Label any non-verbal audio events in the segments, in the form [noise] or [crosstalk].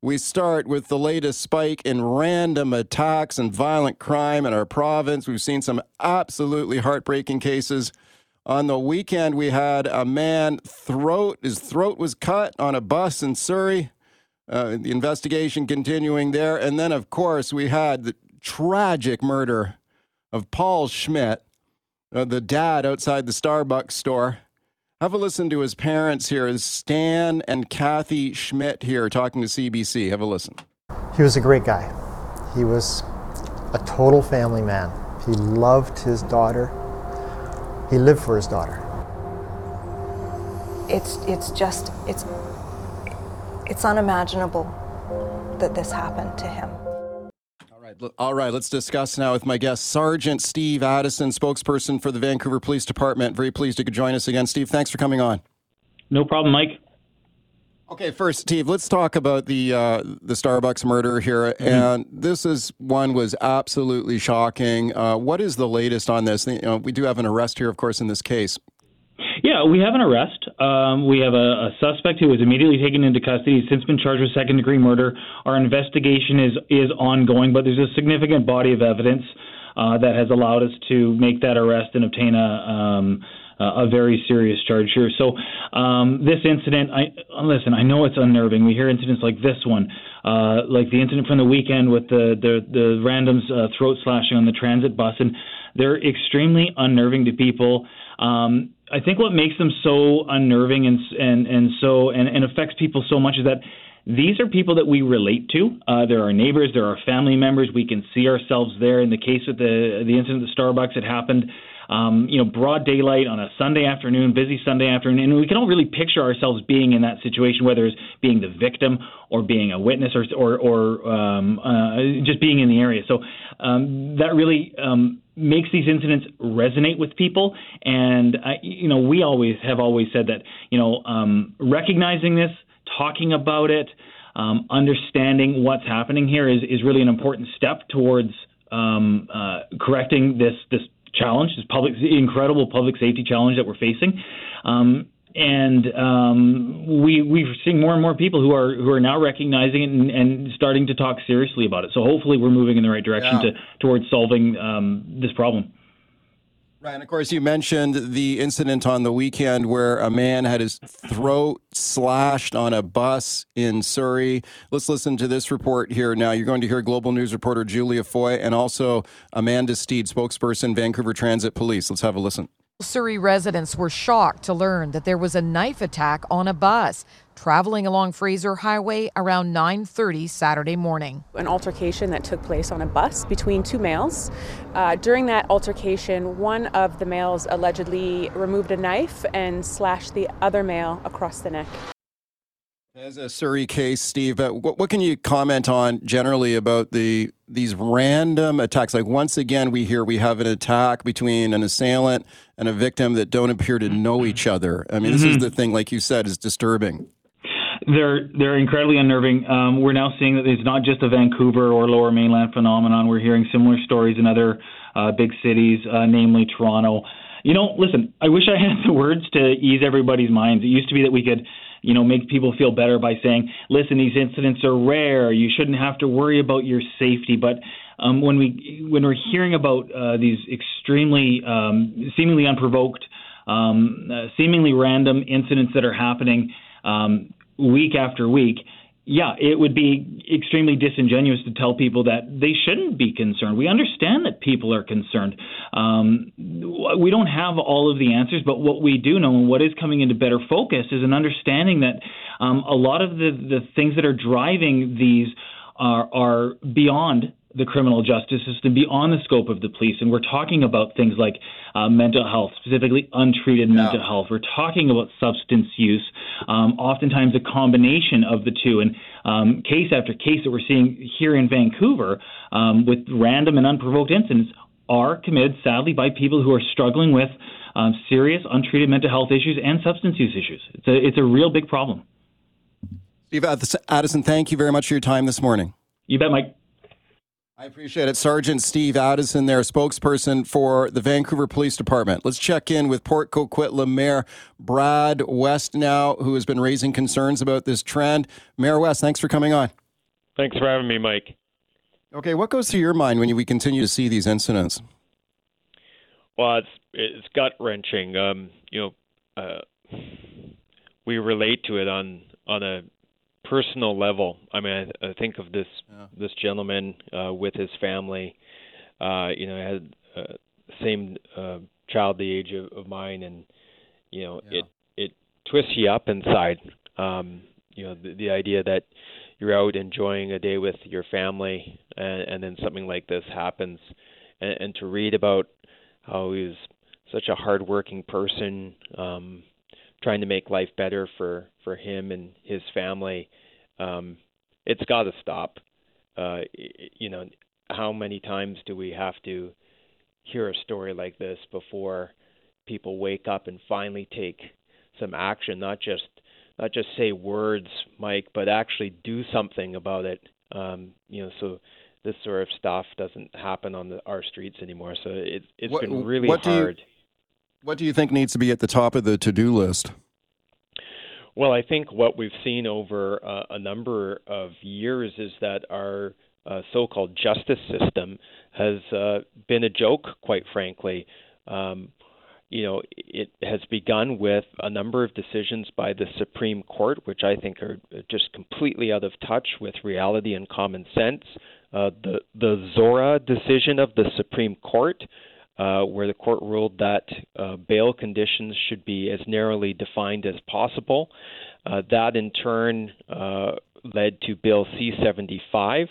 We start with the latest spike in random attacks and violent crime in our province. We've seen some absolutely heartbreaking cases. On the weekend, we had a man throat his throat was cut on a bus in Surrey. Uh, the investigation continuing there, and then of course we had the tragic murder of Paul Schmidt, uh, the dad outside the Starbucks store. Have a listen to his parents here, Stan and Kathy Schmidt here talking to CBC. Have a listen. He was a great guy. He was a total family man. He loved his daughter. He lived for his daughter. It's it's just it's it's unimaginable that this happened to him. All right, let's discuss now with my guest, Sergeant Steve Addison, spokesperson for the Vancouver Police Department. Very pleased you could join us again. Steve, thanks for coming on. No problem, Mike. Okay, first, Steve, let's talk about the uh, the Starbucks murder here. Mm-hmm. And this is one was absolutely shocking. Uh, what is the latest on this? You know, we do have an arrest here, of course, in this case. Yeah, we have an arrest. Um, we have a, a, suspect who was immediately taken into custody. He's since been charged with second degree murder. Our investigation is is ongoing, but there's a significant body of evidence uh, that has allowed us to make that arrest and obtain a. Um, a very serious charge here. So um, this incident, I listen. I know it's unnerving. We hear incidents like this one, uh, like the incident from the weekend with the the, the randoms uh, throat slashing on the transit bus, and they're extremely unnerving to people. Um, I think what makes them so unnerving and and and so and, and affects people so much is that these are people that we relate to. Uh, they're our neighbors, they're our family members. We can see ourselves there. In the case of the the incident at Starbucks, it happened, um, you know, broad daylight on a Sunday afternoon, busy Sunday afternoon, and we can all really picture ourselves being in that situation, whether it's being the victim or being a witness or or, or um, uh, just being in the area. So um, that really um, makes these incidents resonate with people. And uh, you know, we always have always said that you know, um, recognizing this, talking about it, um, understanding what's happening here is is really an important step towards um, uh, correcting this this challenge, this public incredible public safety challenge that we're facing. Um, and um, we we're seeing more and more people who are who are now recognizing it and, and starting to talk seriously about it. So hopefully, we're moving in the right direction yeah. to towards solving um, this problem. Right, and of course, you mentioned the incident on the weekend where a man had his throat slashed on a bus in Surrey. Let's listen to this report here now. You're going to hear Global News reporter Julia Foy and also Amanda Steed, spokesperson, Vancouver Transit Police. Let's have a listen. Surrey residents were shocked to learn that there was a knife attack on a bus traveling along Fraser Highway around 9:30 Saturday morning. An altercation that took place on a bus between two males. Uh, during that altercation, one of the males allegedly removed a knife and slashed the other male across the neck. As a Surrey case, Steve, uh, what, what, can you comment on generally about the these random attacks? Like once again, we hear we have an attack between an assailant and a victim that don't appear to know each other. I mean, mm-hmm. this is mm-hmm. the thing, like you said, is disturbing. They're they're incredibly unnerving. Um, we're now seeing that it's not just a Vancouver or Lower Mainland phenomenon. We're hearing similar stories in other uh, big cities, uh, namely Toronto. You know, listen, I wish I had [laughs] the words to ease everybody's minds. It used to be that we could you know, make people feel better by saying, listen, these incidents are rare. You shouldn't have to worry about your safety. But um, when we when we're hearing about uh, these extremely um, seemingly unprovoked, um, uh, seemingly random incidents that are happening um, week after week, yeah, it would be extremely disingenuous to tell people that they shouldn't be concerned. We understand that people are concerned. Um, we don't have all of the answers, but what we do know and what is coming into better focus is an understanding that um, a lot of the, the things that are driving these are, are beyond the criminal justice system beyond the scope of the police. And we're talking about things like uh, mental health, specifically untreated yeah. mental health. We're talking about substance use, um, oftentimes a combination of the two. And um, case after case that we're seeing here in Vancouver um, with random and unprovoked incidents are committed, sadly, by people who are struggling with um, serious untreated mental health issues and substance use issues. It's a, it's a real big problem. Steve Addison, thank you very much for your time this morning. You bet, Mike. I appreciate it. Sergeant Steve Addison, there, spokesperson for the Vancouver Police Department. Let's check in with Port Coquitlam Mayor Brad West now, who has been raising concerns about this trend. Mayor West, thanks for coming on. Thanks for having me, Mike. Okay, what goes through your mind when you, we continue to see these incidents? Well, it's it's gut wrenching. Um, you know, uh, we relate to it on on a personal level. I mean, I, I think of this yeah. this gentleman uh, with his family. Uh, you know, had uh, same uh, child the age of, of mine, and you know, yeah. it it twists you up inside. Um, you know, the, the idea that you're out enjoying a day with your family, and, and then something like this happens, and, and to read about how he was such a hardworking person, um, trying to make life better for for him and his family. Um, it's got to stop. Uh, you know, how many times do we have to hear a story like this before people wake up and finally take some action, not just not just say words, Mike, but actually do something about it. Um, you know, so this sort of stuff doesn't happen on the, our streets anymore. So it, it's what, been really hard. You, what do you think needs to be at the top of the to-do list? Well, I think what we've seen over uh, a number of years is that our uh, so-called justice system has uh, been a joke, quite frankly. Um, you know, it has begun with a number of decisions by the Supreme Court, which I think are just completely out of touch with reality and common sense. Uh, the the Zora decision of the Supreme Court, uh, where the court ruled that uh, bail conditions should be as narrowly defined as possible. Uh, that in turn uh, led to Bill C 75.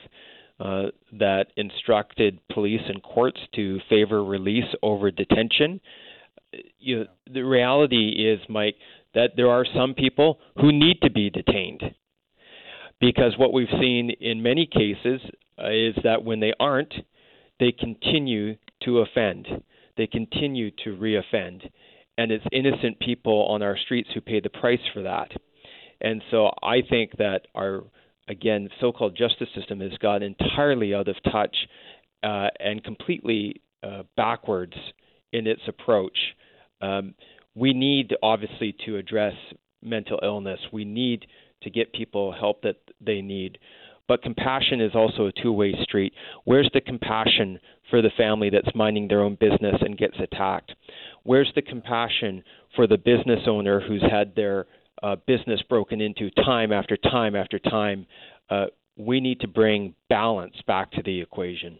Uh, that instructed police and courts to favor release over detention you know, the reality is, Mike, that there are some people who need to be detained. Because what we've seen in many cases is that when they aren't, they continue to offend. They continue to reoffend. And it's innocent people on our streets who pay the price for that. And so I think that our, again, so called justice system has got entirely out of touch uh, and completely uh, backwards in its approach. Um, we need, obviously, to address mental illness. We need to get people help that they need. But compassion is also a two way street. Where's the compassion for the family that's minding their own business and gets attacked? Where's the compassion for the business owner who's had their uh, business broken into time after time after time? Uh, we need to bring balance back to the equation.